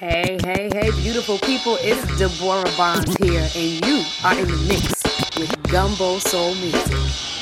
Hey, hey, hey, beautiful people. It's Deborah Bonds here, and you are in the mix with Gumbo Soul Music.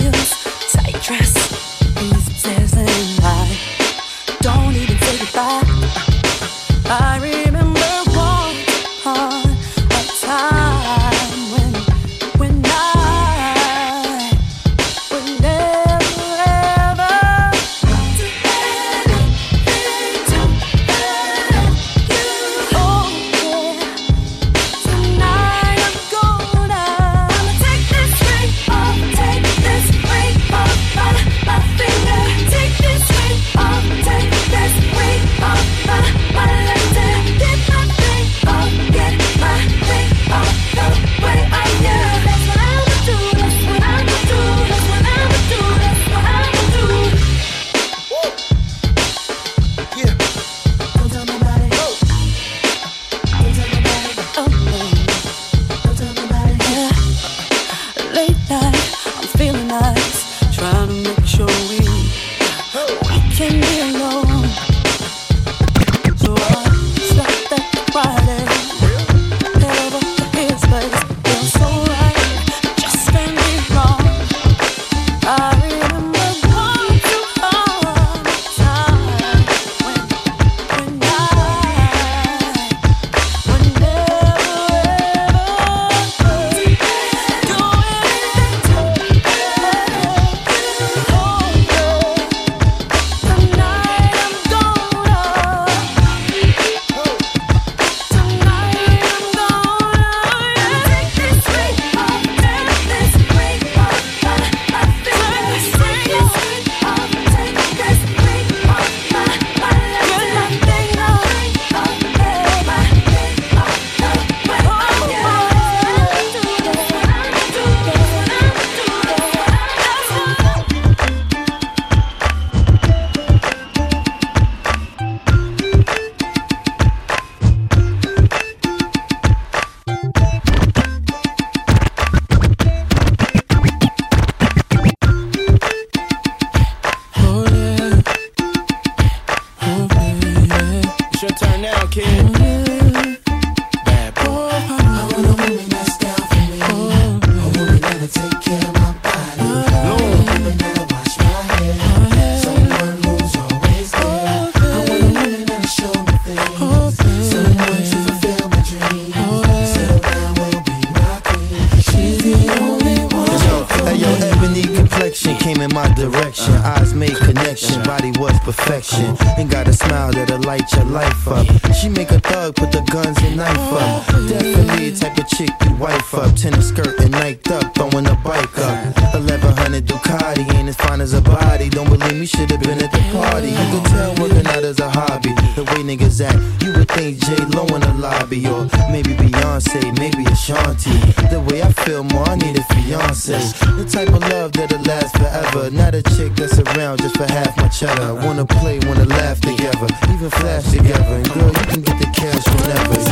heels, tight dress. down, kid. I want a woman that's down for me. A woman that'll take care of my body. A woman that'll wash my hair. Someone who's always there. I want a woman that'll show me things. Someone to fulfill my dreams. Will be my queen. She's the only one. Yo, hey, yo, ebony complexion came in my direction. Uh-huh. Eyes made connection. Body was perfection your life up. She make a maybe Beyonce, maybe Ashanti. The way I feel more, I need a fiance. The type of love that'll last forever. Not a chick that's around just for half my cheddar. Wanna play, wanna laugh together, even flash together. And girl, you can get the cash whenever. Yeah.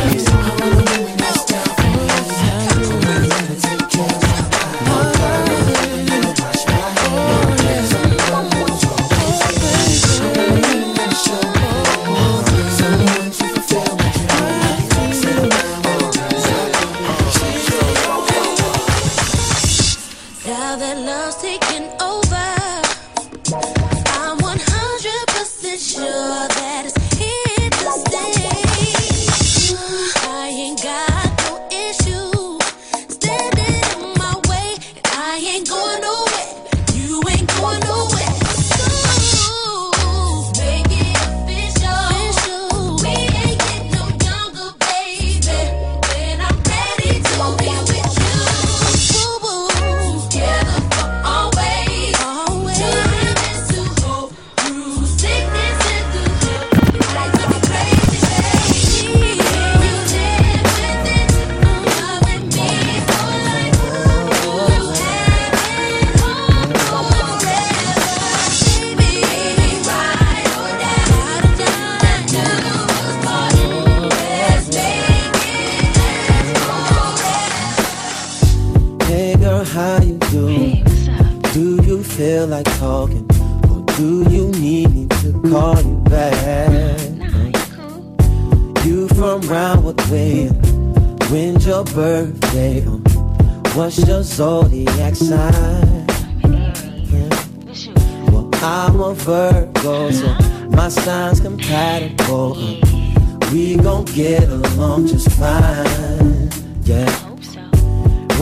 Doing? do you feel like talking? Or do you need me to call you back? you from round with way? When's your birthday? What's your zodiac sign? Well, I'm a Virgo, so my sign's compatible. We gon' get along just fine, yeah.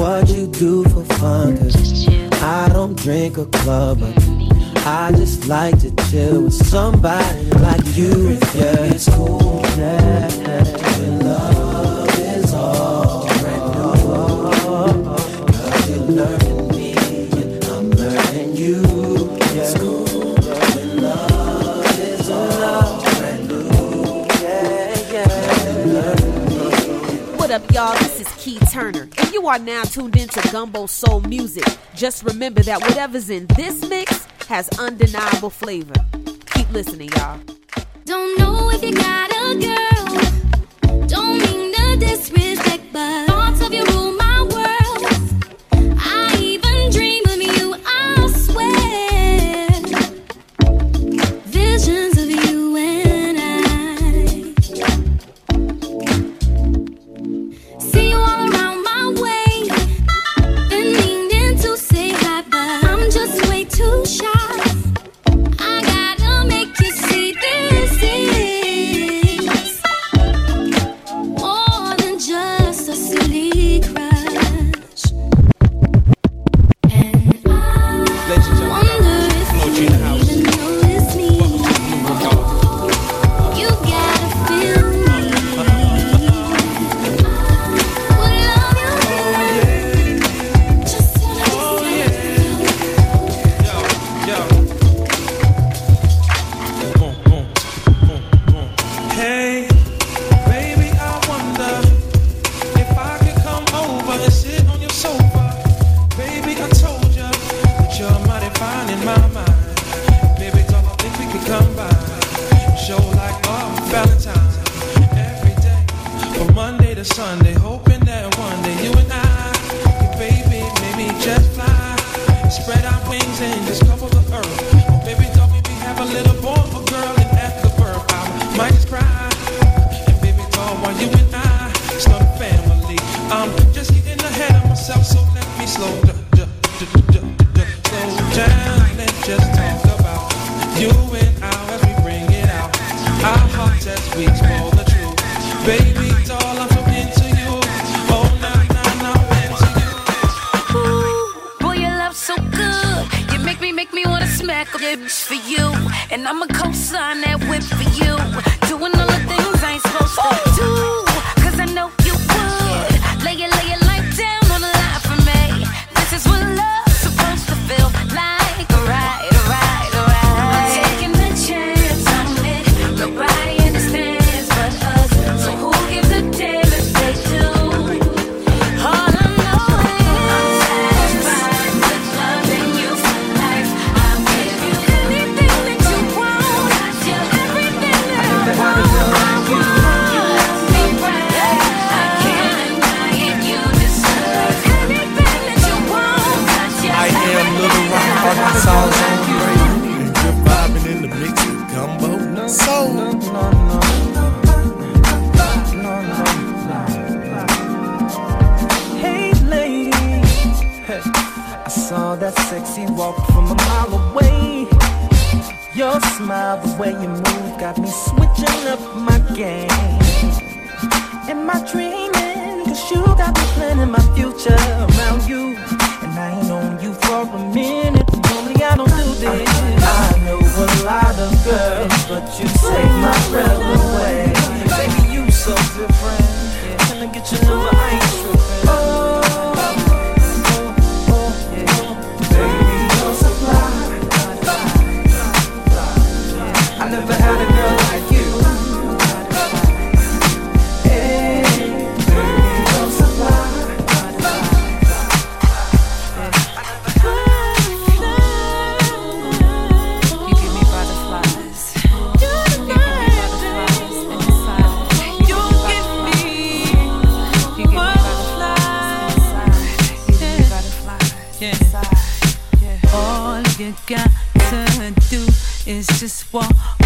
What you do for fun, cause I don't drink a club, I just like to chill with somebody like you, yeah. It's cool, yeah. When love is all right, no, cause you're learning me and I'm learning you, yeah. Yeah What up, y'all? Key Turner, and you are now tuned into Gumbo Soul Music. Just remember that whatever's in this mix has undeniable flavor. Keep listening, y'all. Don't know if you got a girl. Don't mean to disrespect, but Valentine every day from Monday to Sunday, hoping that one day you and I baby, maybe just fly, spread our wings and just cover the earth. Oh, baby, don't we have a little boy And I'ma co-sign that whip for you. That sexy walk from a mile away. Your smile, the way you move, got me switching up my game. Am I dreaming? Cause you got me planning my future around you. And I ain't known you for a minute. Normally I don't do this. I know a lot of girls, but you take my breath away. Is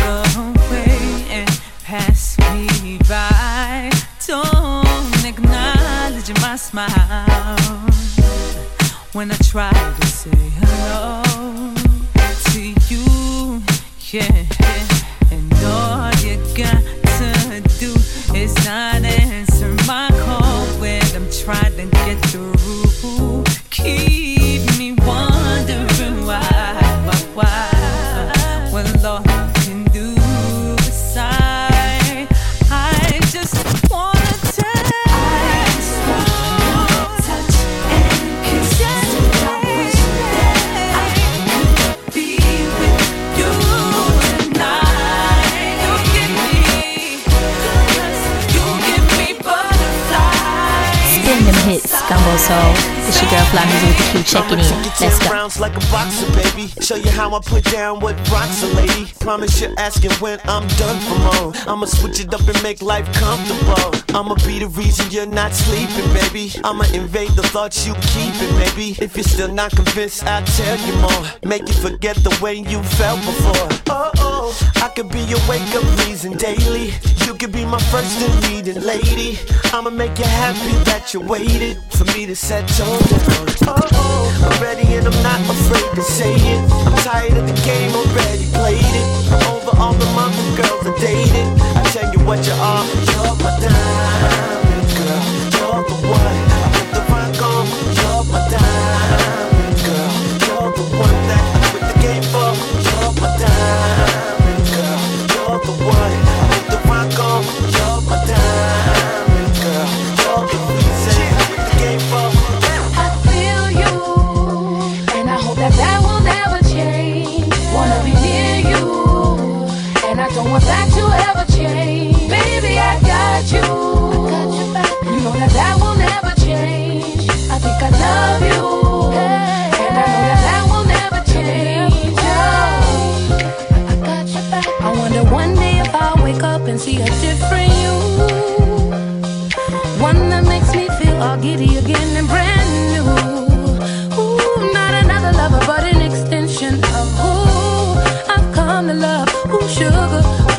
Music with the checking in. Let's go. rounds like a boxer, baby. Show you how I put down what rocks a lady. Promise you're asking when I'm done for more. I'ma switch it up and make life comfortable. I'ma be the reason you're not sleeping, baby. I'ma invade the thoughts you keeping, maybe. If you're still not convinced, I'll tell you more. Make you forget the way you felt before. Oh, oh, I could be your wake up reason daily. You could be my first and leading lady. I'ma make you happy that you waited for me to set tone down. Oh, oh, I'm ready and I'm not afraid to say it. I'm tired of the game, already played it. I'm over all the mother girls I dated. I tell you what you are, you're my diamond to ever change. Baby, I got you. You know that that will never change. I think I love you, and I know that that will never change. I wonder one day if I'll wake up and see a different you. One that makes me feel all giddy again and brand new. Ooh, not another lover, but an extension of who I've come to love. Ooh, sugar,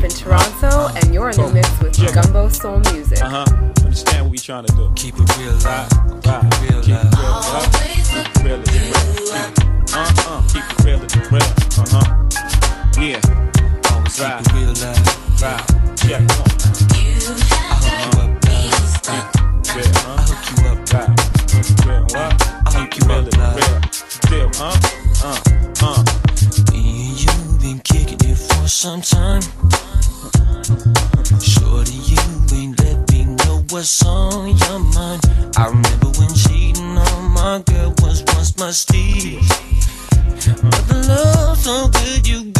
up in Toronto, and you're in the mix with yeah. Gumbo Soul Music. Uh huh. Understand what we trying to do? Keep it real live. Keep it real live. Keep it real live. Uh huh. Keep it real live. Uh huh. Yeah. Always keep it real live. But the love's so good you